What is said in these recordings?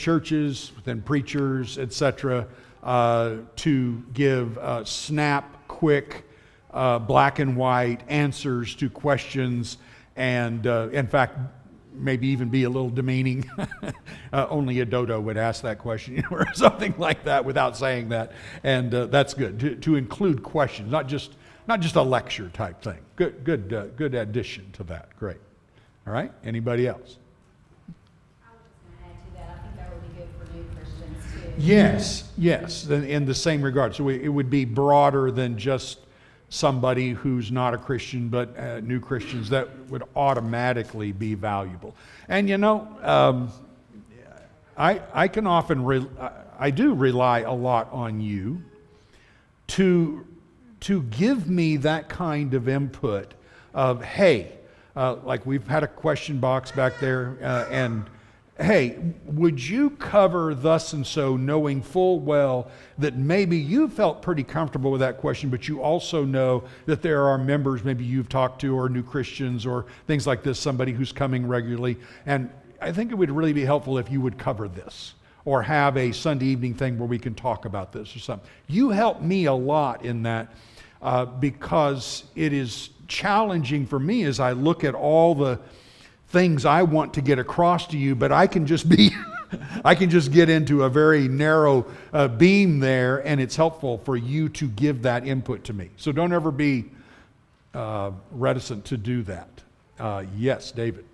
churches, within preachers, etc., uh, to give uh, snap, quick, uh, black and white answers to questions, and uh, in fact, maybe even be a little demeaning. uh, only a dodo would ask that question, or something like that without saying that, and uh, that's good to, to, include questions, not just not just a lecture type thing. Good, good, good addition to that. Great. All right. Anybody else? Yes, yes, in, the same regard. So it would be broader than just somebody who's not a Christian but uh, new Christians. That would automatically be valuable. And you know, um, I, I can often, re- I do rely a lot on you to, to give me that kind of input of, hey, uh, like we've had a question box back there, uh, and hey, would you cover thus and so, knowing full well that maybe you felt pretty comfortable with that question, but you also know that there are members maybe you've talked to, or new Christians, or things like this, somebody who's coming regularly. And I think it would really be helpful if you would cover this or have a Sunday evening thing where we can talk about this or something. You help me a lot in that uh, because it is challenging for me as I look at all the things I want to get across to you, but I can just be, I can just get into a very narrow uh, beam there, and it's helpful for you to give that input to me. So don't ever be uh, reticent to do that. Uh, yes, David.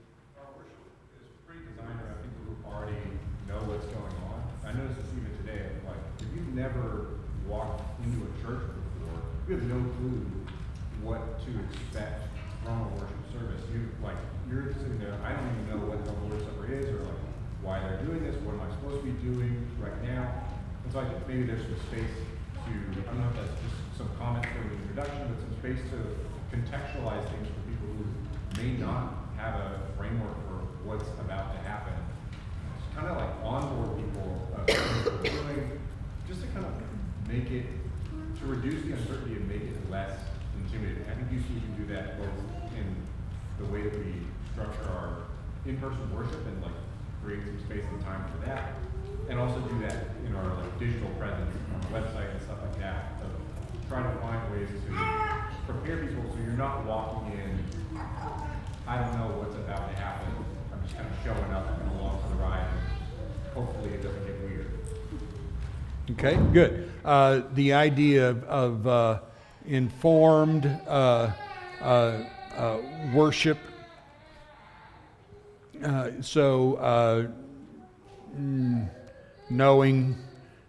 Never walked into a church before, we have no clue what to expect from a worship service. You like you're sitting there, I don't even know what the Lord's Supper is or like why they're doing this, what am I supposed to be doing right now? And so I think maybe there's some space to, I don't know if that's just some comments for the introduction, but some space to contextualize things for people who may not have a framework for what's about to happen. It's kind of like onboard people uh, just to kind of make it, to reduce the uncertainty and make it less intimidating. I think you, see you can do that both in the way that we structure our in-person worship and like create some space and time for that. And also do that in our like digital presence on the website and stuff like that. So trying to find ways to prepare people so you're not walking in, I don't know what's about to happen. I'm just kind of showing up and along for the ride. Hopefully it doesn't get weird. Okay, good. Uh, the idea of, of uh, informed uh, uh, uh worship uh, so, uh, mm, knowing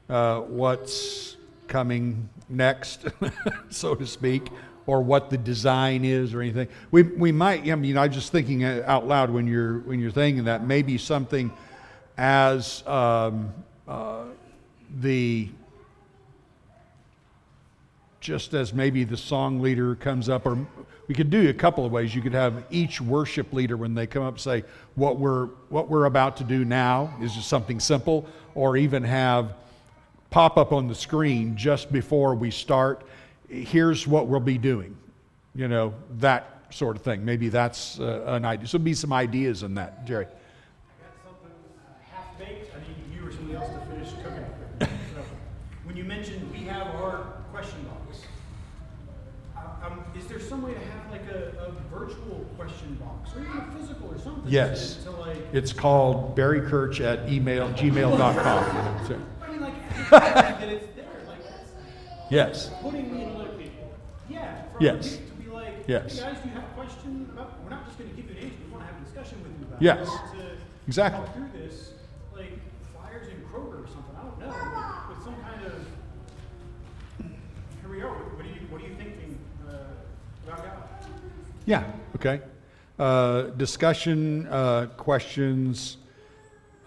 uh, what's coming next, so to speak, or what the design is or anything, we, we might. I mean, I'm just thinking out loud when you're when you're thinking that maybe something as um, uh, the just as maybe the song leader comes up or we could do a couple of ways. You could have each worship leader, when they come up, say, what we're, what we're about to do now is just something simple, or even have pop up on the screen just before we start, here's what we'll be doing. You know, that sort of thing. Maybe that's uh, an idea. So, be some ideas in that, Jerry. I got something uh, half baked. I need you or somebody else to finish cooking. so, when you mentioned we have our question box, some way to have like a, a, virtual question box or even a physical or something? Yes. To, to like, it's called barrykirch at email, gmail.com. so. I mean, like, it's there. Like, yes. Putting me in other people. Yeah. yes. To be like, yes. hey guys, do you have a question about, we're not just going to give you an answer, we want to have a discussion with you about yes. it. Yes. Exactly. through this, like flyers in Kroger or something, I don't know, with, with some kind of, here we are, what do you, what do you think yeah, okay. Uh, discussion, uh, questions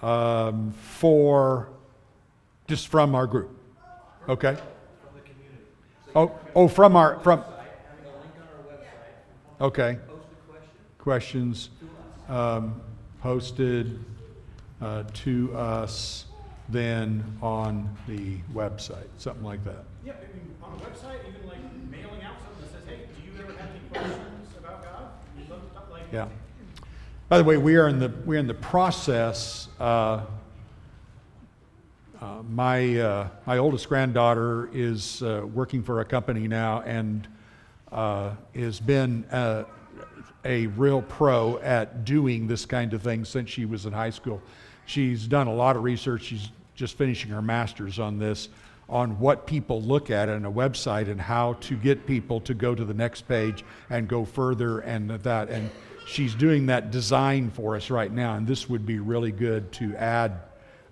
um, for, just from our group. Okay? Oh, oh, from our, from. Okay. Questions um, posted uh, to us then on the website, something like that. Yeah, on the website, even like mailing out something that says, hey, do you ever have any questions? Yeah. By the way, we are in the we're in the process uh, Uh, my, uh, my oldest granddaughter is uh, working for a company now and uh, has been uh, a real pro at doing this kind of thing since she was in high school. She's done a lot of research. She's just finishing her master's on this, on what people look at on a website and how to get people to go to the next page and go further and that. And she's doing that design for us right now, and this would be really good to add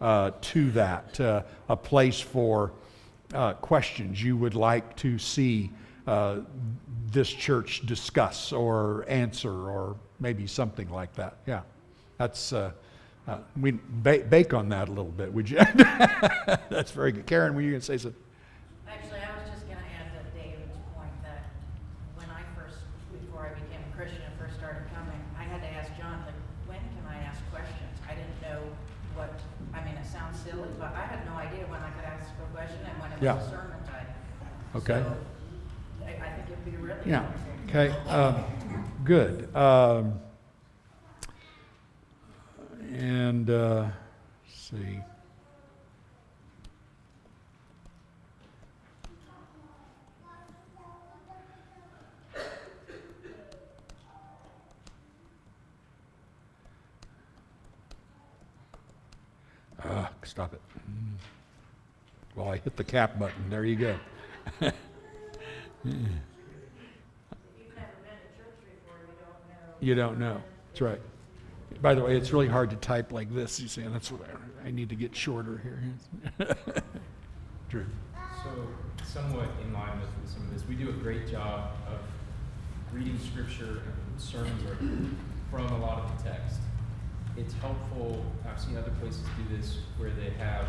uh, to that uh, a place for uh, questions you would like to see uh, this church discuss or answer, or maybe something like that. Yeah, that's. Uh, we ba- bake on that a little bit, would you? that's very good. Karen, were you going to say something? Actually, I was just gonna add to David's point that when I first, before I became a Christian and first started coming, I had to ask John, like, when can I ask questions? I didn't know what, I mean, it sounds silly, but I had no idea when I could ask a question and when it Yeah. was a sermon type. Okay. So, I, I think it'd be really Yeah. Okay. Um, good. Um, and uh, let's see. Ah, stop it. Well, I hit the cap button. There you go. If you've never been to church before, you don't know. You don't know. That's right. By the way, it's really hard to type like this, you see, that's what I, I need to get shorter here. Drew. So, somewhat in line with some of this, we do a great job of reading scripture and sermons from a lot of the text. It's helpful, I've seen other places do this, where they have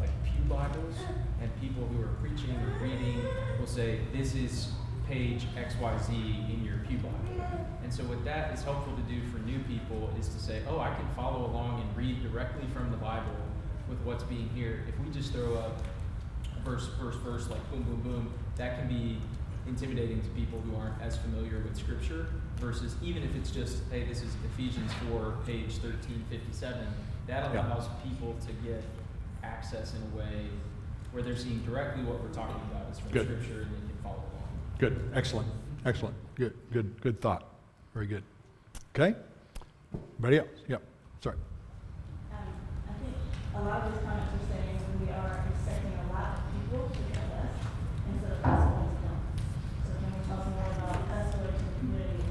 like pew Bibles, and people who are preaching or reading will say, this is page XYZ in your pew Bible. And so what that is helpful to do for new people is to say, oh, I can follow along and read directly from the Bible with what's being here. If we just throw up verse, verse, verse, like boom, boom, boom, that can be intimidating to people who aren't as familiar with Scripture. Versus even if it's just, hey, this is Ephesians 4, page 1357, that Yeah. allows people to get access in a way where they're seeing directly what we're talking about is from Good. Scripture and they can follow along. Good. Excellent. Excellent. Good. Good. Good thought. Very good. Okay. Anybody else? Yep. Sorry. Um, I think a lot of these comments are saying we are expecting a lot of people to tell us instead of us going to them. So can we talk more about us going to the community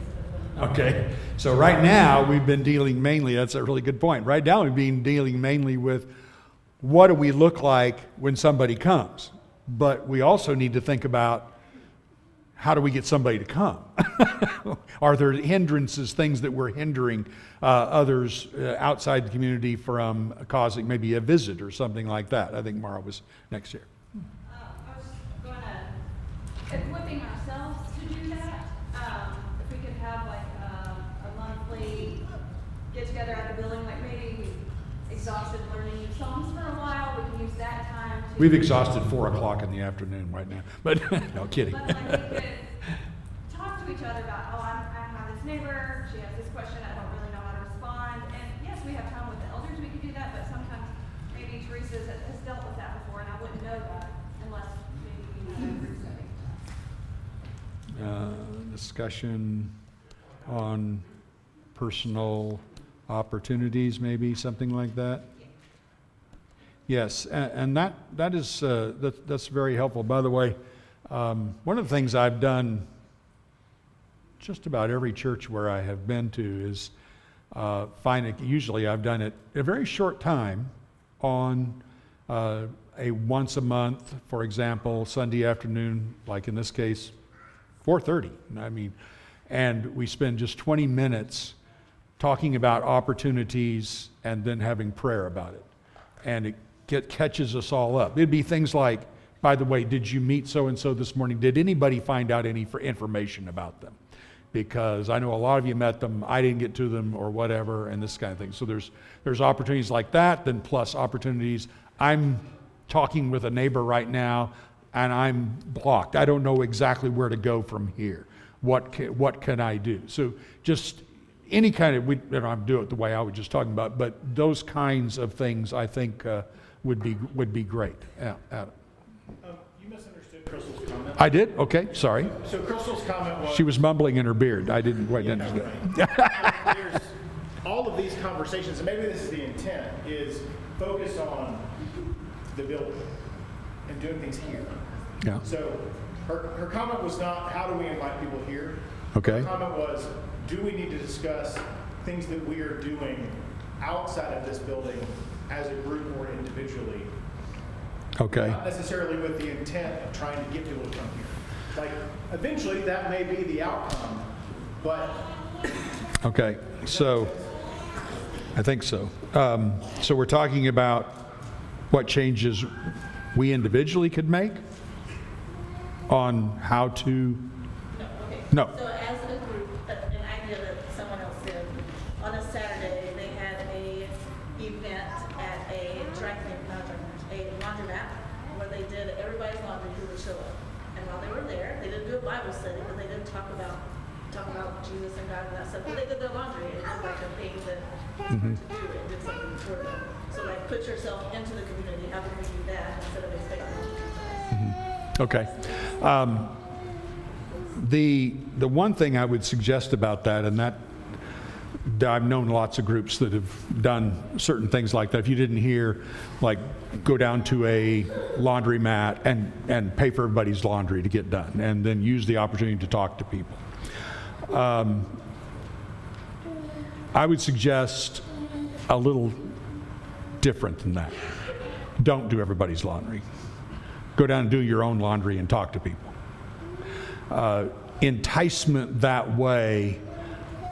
instead of? Okay. So right now we've been dealing mainly. That's a really good point. Right now we've been dealing mainly with what do we look like when somebody comes, but we also need to think about how do we get somebody to come? Are there hindrances, things that we're hindering uh, others uh, outside the community from causing maybe a visit or something like that? I think Mara was next here. Uh, I was gonna, equipping ourselves to do that, um, if we could have like, uh, a monthly get-together at the building, like maybe exhausted learning new songs for a while, we can use that time to. We've exhausted four o'clock in the afternoon right now, but no kidding. But like we could talk to each other about, oh, I'm, I have this neighbor, she has this question, I don't really know how to respond. And yes, we have time with the elders, we could do that, but sometimes maybe Teresa has, has dealt with that before, and I wouldn't know that unless maybe we had a group setting. uh, discussion on personal opportunities, maybe something like that. Yes, and, and that that is uh, that, that's very helpful. By the way, um, one of the things I've done just about every church where I have been to is uh, find it. Usually, I've done it a very short time on uh, a once a month, for example, Sunday afternoon, like in this case, 4:30. I mean, and we spend just 20 minutes talking about opportunities and then having prayer about it, and it get, catches us all up. It'd be things like, by the way, did you meet so and so this morning? Did anybody find out any for information about them? Because I know a lot of you met them, I didn't get to them, or whatever, and this kind of thing. So there's there's opportunities like that, then plus opportunities. I'm talking with a neighbor right now and I'm blocked. I don't know exactly where to go from here. What can, what can I do? So just any kind of, we don't have to do it the way I was just talking about, but those kinds of things I think uh, would be, would be great. Yeah, Adam. Um, You misunderstood Crystal's comment. I did? Okay, sorry. So Crystal's comment was. She was mumbling in her beard. I didn't quite understand. There's all of these conversations, and maybe this is the intent, is focus on the building and doing things here. Yeah, So her, her comment was not, how do we invite people here? Okay. Her comment was, do we need to discuss things that we are doing outside of this building as a group or individually? okay. Not necessarily with the intent of trying to get people to come here. Like, eventually, that may be the outcome, but Okay, so, I think so. Um, So we're talking about what changes we individually could make on how to, No, okay. No. So as a group, uh, an idea that someone else did, on a Saturday, they had a event at a dry clean, not dry clean, a laundromat, where they did everybody's laundry who would show up. And while they were there, they didn't do a Bible study, but they didn't talk about, talk about Jesus and God and that stuff, but they did their laundry, and like a thing that, to do it, did something for them. So like, put yourself into the community, how can we do that, instead of expecting them to do that? okay. Um, The, the one thing I would suggest about that, and that, I've known lots of groups that have done certain things like that. If you didn't hear, like, go down to a laundromat and, and pay for everybody's laundry to get done, and then use the opportunity to talk to people. Um, I would suggest a little different than that. Don't do everybody's laundry. Go down and do your own laundry and talk to people. Uh, enticement that way,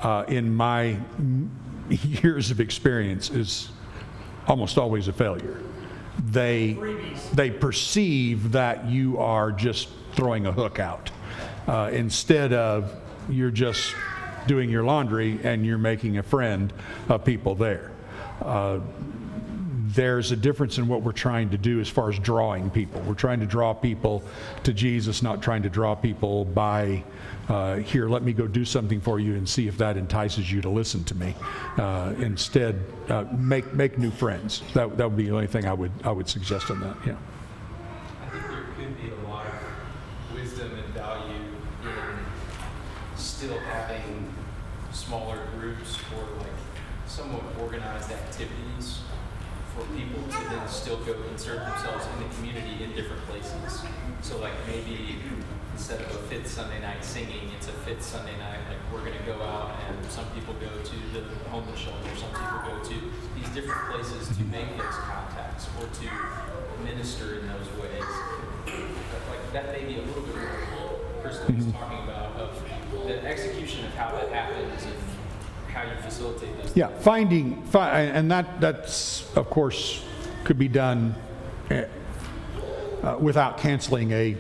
uh, in my years of experience, is almost always a failure. They, they perceive that you are just throwing a hook out uh, instead of you're just doing your laundry and you're making a friend of people there. Uh, there's a difference in what we're trying to do as far as drawing people. We're trying to draw people to Jesus, not trying to draw people by, uh, here, let me go do something for you and see if that entices you to listen to me. Uh, instead, uh, make, make new friends. That, that would be the only thing I would, I would suggest on that, yeah. I think there could be a lot of wisdom and value in still having smaller groups or like somewhat organized activities for people to then still go insert themselves in the community in different places. So like maybe instead of a fifth Sunday night singing, it's a fifth Sunday night, like we're gonna go out and some people go to the homeless shelter, some people go to these different places to make those contacts or to minister in those ways. But, Like that may be a little bit what Crystal was talking about of the execution of how that happens and how you facilitate those. Yeah, finding, fi- and that, that's, of course, could be done eh, uh, without canceling a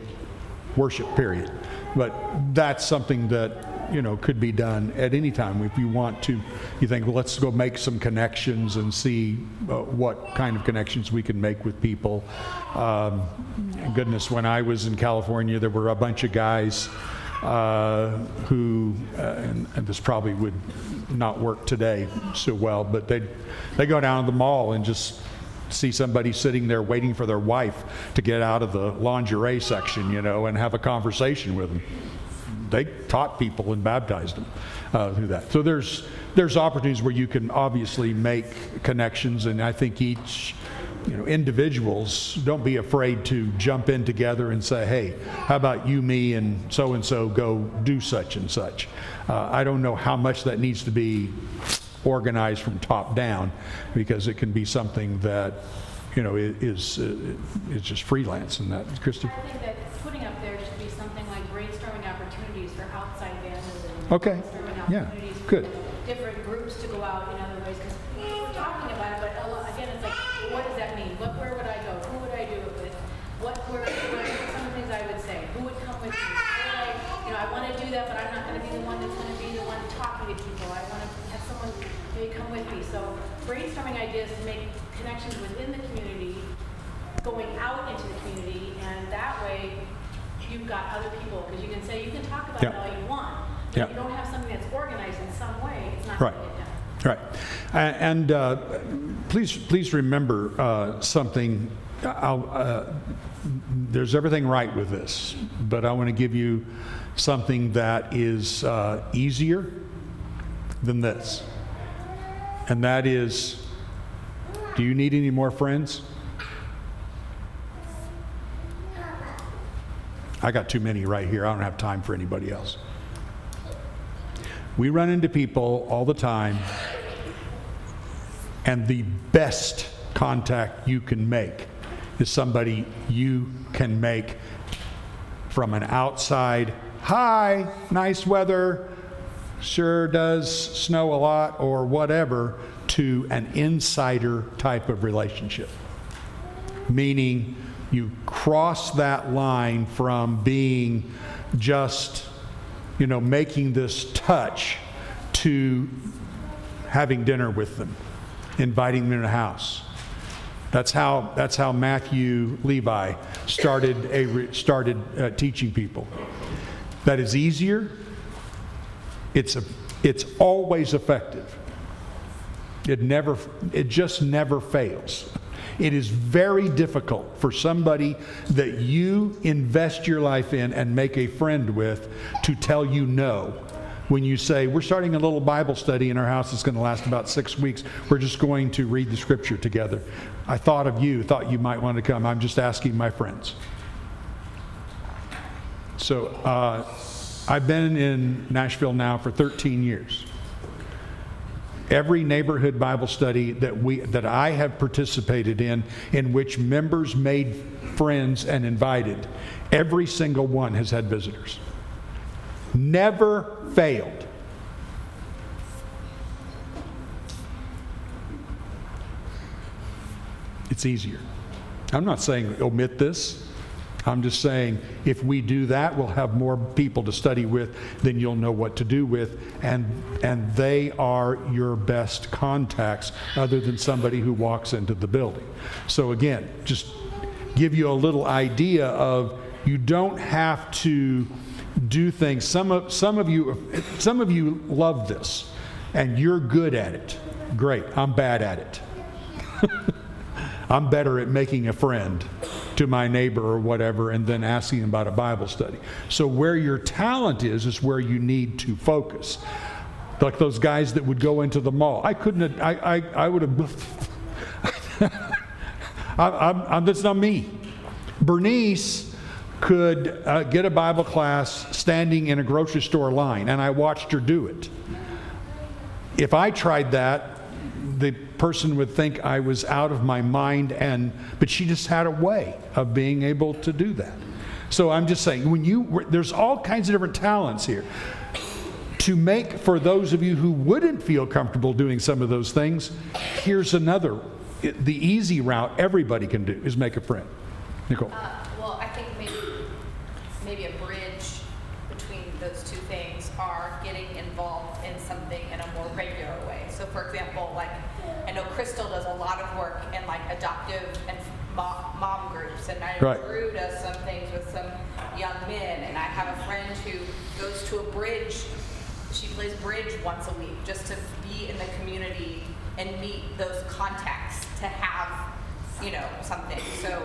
worship period. But that's something that, you know, could be done at any time. If you want to, you think, well, let's go make some connections and see uh, what kind of connections we can make with people. Um, Goodness, when I was in California, there were a bunch of guys uh, who, uh, and and this probably would not work today so well, but they they go down to the mall and just see somebody sitting there waiting for their wife to get out of the lingerie section, you know, and have a conversation with them. They taught people and baptized them uh, through that. So there's there's opportunities where you can obviously make connections, and I think each you know, individuals, don't be afraid to jump in together and say, hey, how about you, me, and so and so go do such and such. Uh, I don't know how much that needs to be organized from top down because it can be something that, you know, i- is, uh, is just freelance and that. Christy? I think that putting up there should be something like brainstorming opportunities for outside evangelism. Okay. Brainstorming Yeah. opportunities for Good. Different groups to go out in other ways, because we're talking about it, but a lot- again, it's like, what does that mean? What, where would I go? Who would I do it with? What, where, where, some of the things I would say, who would come with me? Where would I, you know, I want to do that, but I'm not going to be the one that's going to be the one talking to people. I want to have someone maybe come with me. So brainstorming ideas to make connections within the community going out into the community, and that way you've got other people, because you can say, you can talk about it all you want, Yeah. but if you don't have something that's organized in some way, it's not Right. going to get done. Right. And uh, please, please remember uh, something. I'll, uh, there's everything right with this, but I want to give you something that is uh, easier than this. And that is do you need any more friends? I got too many right here. I don't have time for anybody else. We run into people all the time, and the best contact you can make is somebody you can make from an outside, hi, nice weather, sure does snow a lot, or whatever, to an insider type of relationship. Meaning, you cross that line from being just, you know, making this touch to having dinner with them, inviting them in the house. That's how, that's how Matthew Levi started, a, started uh, teaching people. That is easier. It's, a, it's always effective. It never, it just never fails. It is very difficult for somebody that you invest your life in and make a friend with to tell you no. When you say, We're starting a little Bible study in our house that's going to last about six weeks, we're just going to read the scripture together. I thought of you, thought you might want to come. I'm just asking my friends. So uh, I've been in Nashville now for 13 years every neighborhood Bible study that we that I have participated in, in which members made friends and invited, every single one has had visitors. Never failed. It's easier. I'm not saying omit this. I'm just saying if we do that, we'll have more people to study with than you'll know what to do with. And, and they are your best contacts other than somebody who walks into the building. So, again, just give you a little idea of you don't have to do things. Some of, some of you, some of you love this and you're good at it. Great. I'm bad at it. I'm better at making a friend to my neighbor or whatever and then asking about a Bible study. So, where your talent is, is where you need to focus. Like those guys that would go into the mall. I couldn't have, I, I, I would have, I, I'm, I'm, that's not me. Bernice could uh, get a Bible class standing in a grocery store line, and I watched her do it. If I tried that, the person would think I was out of my mind and but she just had a way of being able to do that. So I'm just saying when you there's all kinds of different talents here. To make for those of you who wouldn't feel comfortable doing some of those things, here's another the easy route everybody can do is make a friend. Nicole. Uh, well, I think maybe maybe a bridge between those two things are getting involved in something in a more regular way. So, for example, like I know Crystal does a lot of work in like adoptive and mom, mom groups, and I know Right. Drew does some things with some young men, and I have a friend who goes to a bridge. She plays bridge once a week just to be in the community and meet those contacts to have, you know, something. So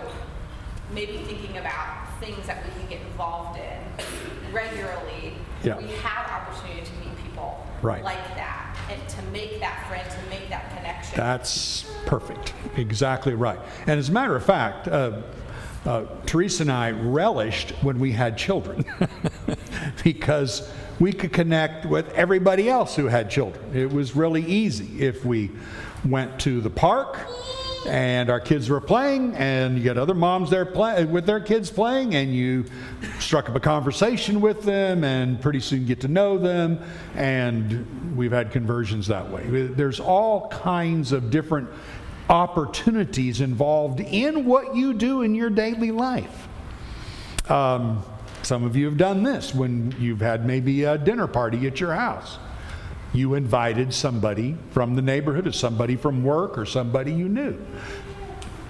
maybe thinking about things that we can get involved in regularly. Yeah. We have opportunity to meet people Right. like that and to make that friend, to make that connection. That's perfect. Exactly right. And as a matter of fact, uh, uh, Teresa and I relished when we had children because we could connect with everybody else who had children. It was really easy if we went to the park and our kids were playing and you got other moms there play, with their kids playing and you struck up a conversation with them and pretty soon get to know them and we've had conversions that way there's all kinds of different opportunities involved in what you do in your daily life um, some of you have done this when you've had maybe a dinner party at your house you invited somebody from the neighborhood or somebody from work or somebody you knew.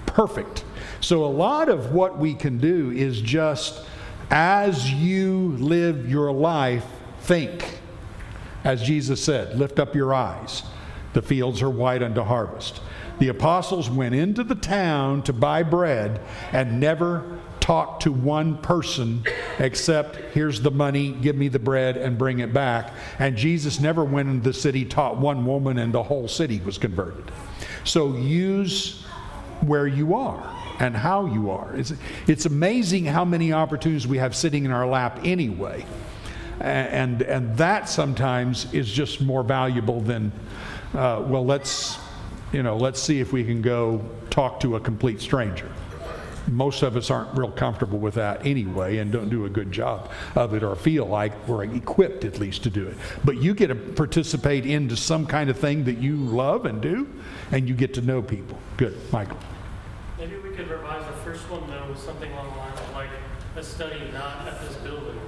Perfect. So, a lot of what we can do is just as you live your life, think. As Jesus said, lift up your eyes. The fields are white unto harvest. The apostles went into the town to buy bread and never talked to one person except, here's the money, give me the bread, and bring it back. And Jesus never went into the city, taught one woman, and the whole city was converted. So use where you are and how you are. It's, it's amazing how many opportunities we have sitting in our lap anyway. And, and that sometimes is just more valuable than, uh, well, let's, you know, let's see if we can go talk to a complete stranger. Most of us aren't real comfortable with that anyway and don't do a good job of it or feel like we're equipped at least to do it. But you get to participate into some kind of thing that you love and do, and you get to know people. Good, Michael. Maybe we could revise the first one though with something along the lines of like a study not at this building,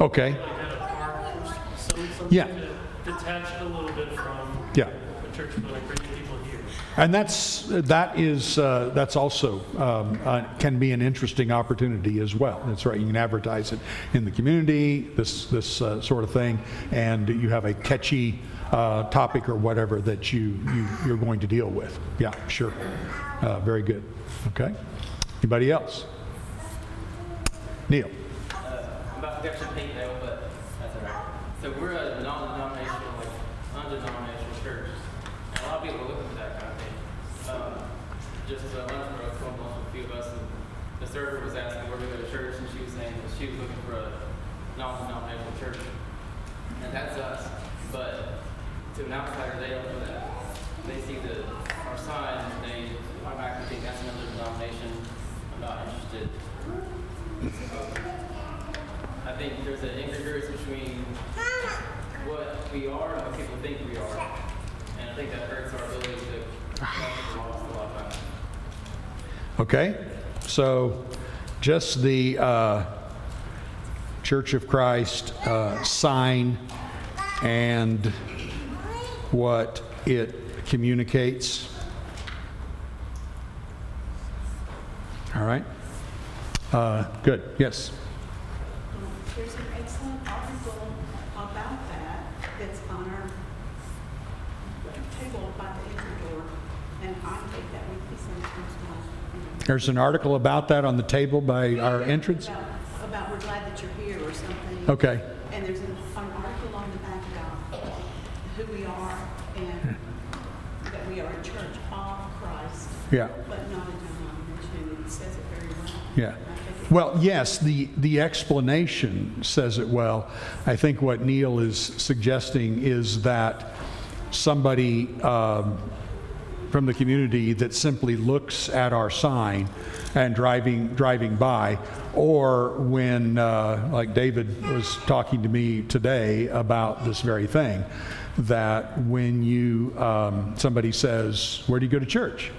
Okay. like at a park or some, something Yeah. to detach a little bit from Yeah. the church building, bringing people here. And that's, that is, uh, that's also, um, uh, can be an interesting opportunity as well. That's right, you can advertise it in the community, this, this uh, sort of thing, and you have a catchy uh, topic or whatever that you, you, you're going to deal with. Yeah, sure. Uh, Very good. Okay. Anybody else? Neil? Uh, I'm about to get your paint now, but that's all right. So we're a non-denominational, like, non-denominational church. And a lot of people are looking for that kind of thing. Um, just uh, last year, I was going along with a few of us, and server was asking where we go to church, and she was saying that she was looking for a non-denominational church. And that's us. But to an outsider, they don't know that. They see the, our sign, and they automatically think that's another denomination. I'm not interested. I think there's an incongruence between what we are and what people think we are. And I think that hurts our ability to. Okay, so just the uh, Church of Christ uh, sign and what it communicates. All right. Uh, Good, yes. There's an excellent article about that that's on our table by the door, and I take that with me sometimes There's an article about that on the table by our entrance? About, about we're glad that you're here or something. Okay. And there's an, an article on the back about who we are and that we are a church of Christ. Yeah. But not a denomination, and it says it very well. Yeah. And I think it- Well, yes, the, the explanation says it well. I think what Neil is suggesting is that somebody um, from the community that simply looks at our sign and driving, driving by, or when, uh, like David was talking to me today about this very thing, that when you, um, somebody says, where do you go to church?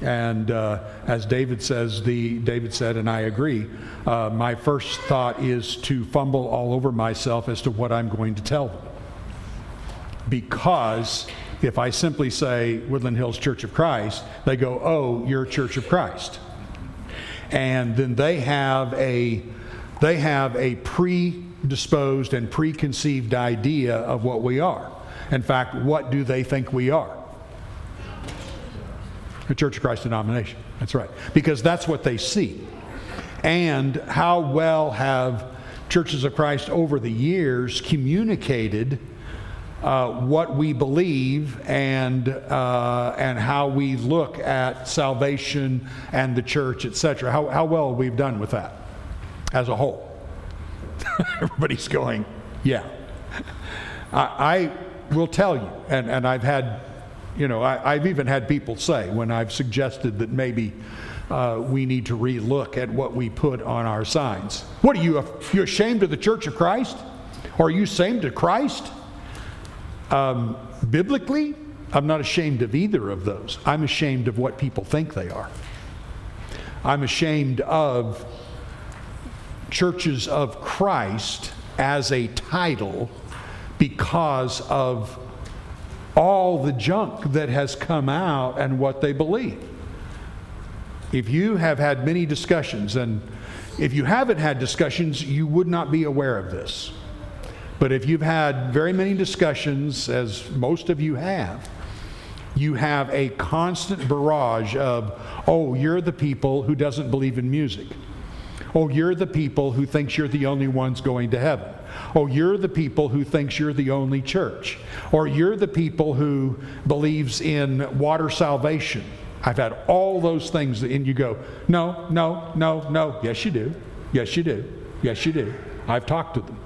And uh, as David says, the David said, and I agree. Uh, my first thought is to fumble all over myself as to what I'm going to tell them, because if I simply say Woodland Hills Church of Christ, they go, "Oh, you're Church of Christ," and then they have a they have a predisposed and preconceived idea of what we are. In fact, what do they think we are? a Church of Christ denomination. That's right. Because that's what they see. And how well have churches of Christ over the years communicated uh, what we believe and, uh, and how we look at salvation and the church, etc. How, how well we've done with that as a whole. Everybody's going, yeah. I, I will tell you, and, and I've had, you know, I, I've even had people say when I've suggested that maybe uh, we need to relook at what we put on our signs. What are you, you ashamed of the Church of Christ? Or are you ashamed of Christ? Um, biblically, I'm not ashamed of either of those. I'm ashamed of what people think they are. I'm ashamed of churches of Christ as a title because of all the junk that has come out and what they believe. If you have had many discussions, and if you haven't had discussions, you would not be aware of this. But if you've had very many discussions, as most of you have, you have a constant barrage of, oh, you're the people who doesn't believe in music. Oh, you're the people who thinks you're the only ones going to heaven. Oh, you're the people who thinks you're the only church. Or you're the people who believes in water salvation. I've had all those things, and you go, no, no, no, no. Yes, you do. Yes, you do. Yes, you do. I've talked to them.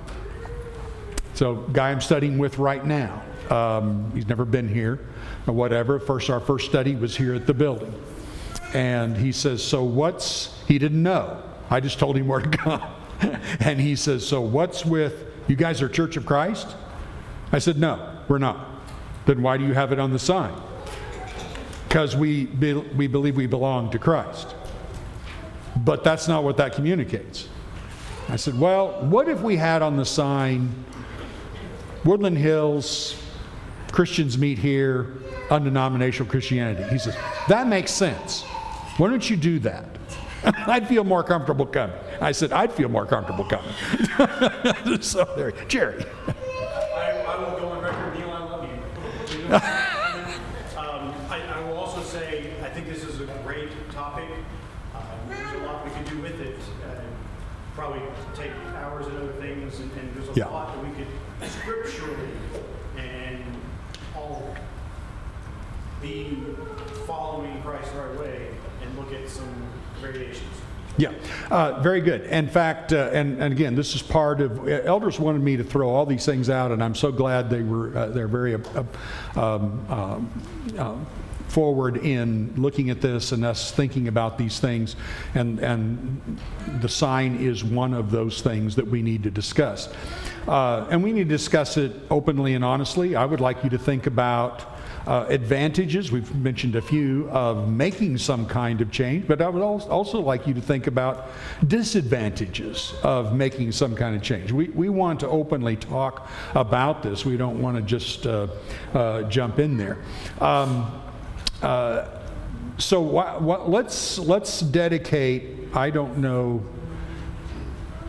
So, guy I'm studying with right now, um, he's never been here or whatever. First, our first study was here at the building. And he says, So what's, he didn't know. I just told him where to come. and he says, So what's with, you guys are Church of Christ? I said, No, we're not. Then why do you have it on the sign? Because we, be, we believe we belong to Christ. But that's not what that communicates. I said, Well, what if we had on the sign, Woodland Hills, Christians meet here, undenominational Christianity? He says, That makes sense. Why don't you do that? I'd feel more comfortable coming. I said, I'd feel more comfortable coming. so there, Jerry. I, I will go on record, Neil, I love you. Um, I, I will also say, I think this is a great topic. Uh, There's a lot we can do with it. Uh, Probably take hours and other things, and and there's a Yeah. lot that we could scripturally and all be following Christ the right way and look at some variations. Yeah, uh, very good. In fact, uh, and, and again, this is part of elders wanted me to throw all these things out, and I'm so glad they were uh, they're very uh, um, um, um, forward in looking at this and us thinking about these things, and and the sign is one of those things that we need to discuss, uh, and we need to discuss it openly and honestly. I would like you to think about uh, advantages, we've mentioned a few, of making some kind of change, but I would al- also like you to think about disadvantages of making some kind of change. We, we want to openly talk about this, we don't want to just uh, uh, jump in there. Um, uh, so wha- wha- let's, let's dedicate, I don't know.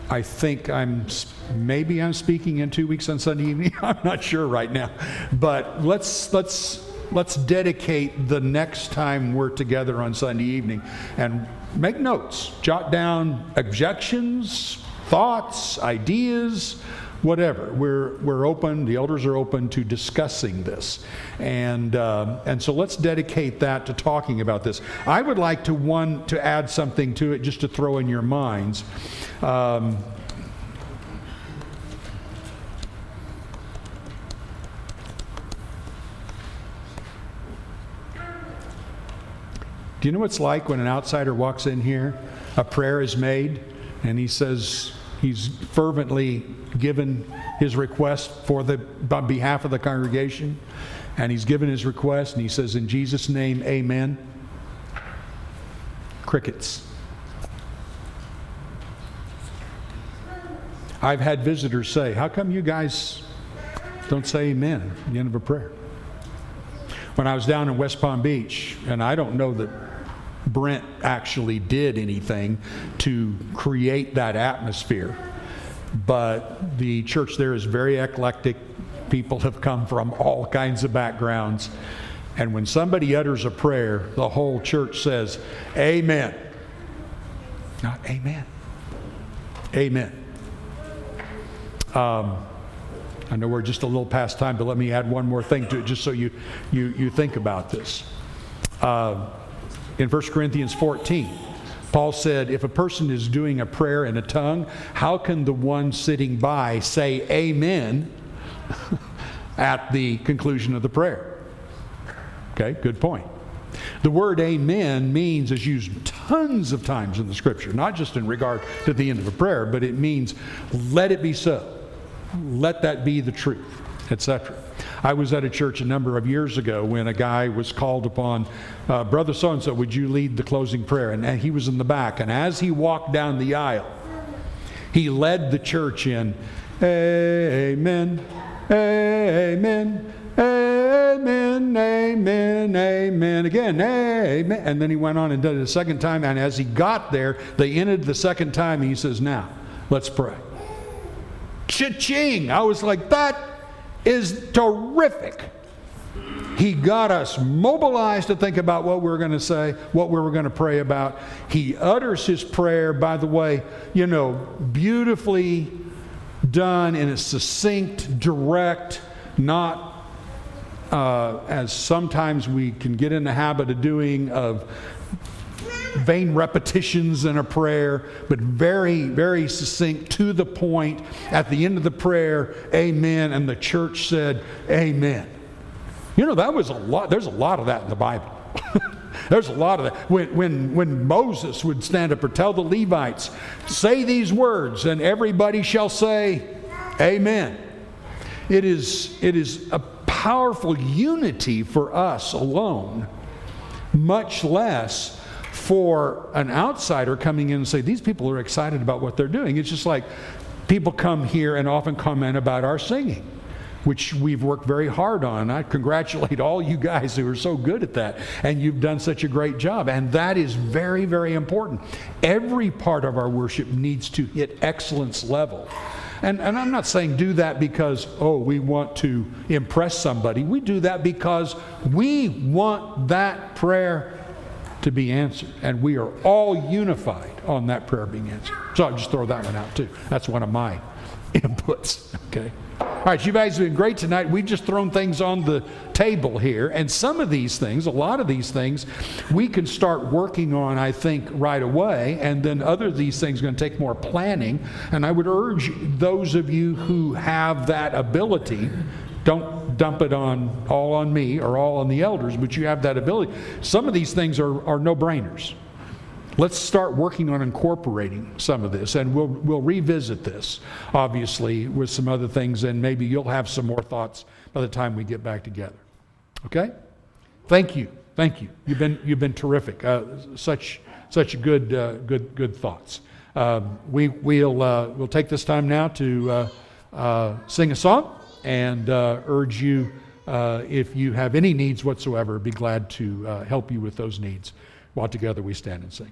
I think I'm maybe I'm speaking in two weeks on Sunday evening. I'm not sure right now, but let's let's let's dedicate the next time we're together on Sunday evening and make notes, jot down objections, thoughts, ideas, whatever. We're we're open. The elders are open to discussing this, and uh, and so let's dedicate that to talking about this. I would like to one to add something to it, just to throw in your minds. Um, Do you know what it's like when an outsider walks in here? A prayer is made, and he says he's fervently given his request for the on behalf of the congregation, and he's given his request, and he says, "In Jesus' name, Amen." Crickets. I've had visitors say, "How come you guys don't say Amen at the end of a prayer?" When I was down in West Palm Beach, and I don't know that Brent actually did anything to create that atmosphere. But the church there is very eclectic. People have come from all kinds of backgrounds. And when somebody utters a prayer, the whole church says, Amen. Not Amen. Amen. Um, I know we're just a little past time, but let me add one more thing to it just so you, you, you think about this. Uh, in 1 Corinthians 14, Paul said, If a person is doing a prayer in a tongue, how can the one sitting by say amen at the conclusion of the prayer? Okay, good point. The word amen means is used tons of times in the scripture, not just in regard to the end of a prayer, but it means let it be so. Let that be the truth, etc. I was at a church a number of years ago when a guy was called upon, uh, Brother so and so, would you lead the closing prayer? And, and he was in the back. And as he walked down the aisle, he led the church in, Amen, Amen, Amen, Amen, Amen. Again, Amen. And then he went on and did it a second time. And as he got there, they ended the second time. He says, Now, let's pray. Cha-ching! I was like, that is terrific. He got us mobilized to think about what we were going to say, what we were going to pray about. He utters his prayer, by the way, you know, beautifully done in a succinct, direct, not uh, as sometimes we can get in the habit of doing, of vain repetitions in a prayer, but very, very succinct, to the point. At the end of the prayer, amen, and the church said, amen. You know, that was a lot, there's a lot of that in the Bible. there's a lot of that. When, when, when Moses would stand up or tell the Levites, say these words, and everybody shall say, amen. It is, it is a powerful unity for us alone, much less for an outsider coming in and say, These people are excited about what they're doing. It's just like people come here and often comment about our singing. Which we've worked very hard on. I congratulate all you guys who are so good at that, and you've done such a great job. And that is very, very important. Every part of our worship needs to hit excellence level. And, and, I'm not saying do that because, oh, we want to impress somebody. We do that because we want that prayer to be answered. And we are all unified on that prayer being answered. So I'll just throw that one out too. That's one of my inputs. Okay. All right, you guys have been great tonight. We've just thrown things on the table here. And some of these things, a lot of these things, we can start working on, I think, right away. And then other of these things are going to take more planning. And I would urge those of you who have that ability, don't dump it on all on me or all on the elders, but you have that ability. Some of these things are, are no brainers. Let's start working on incorporating some of this, and we'll, we'll revisit this, obviously, with some other things, and maybe you'll have some more thoughts by the time we get back together. Okay? Thank you. Thank you. You've been, you've been terrific. Uh, such, such good, uh, good, good thoughts. Um, we, we'll, uh, we'll take this time now to uh, uh, sing a song and uh, urge you, if you have any needs whatsoever, be glad to help you with those needs while together we stand and sing.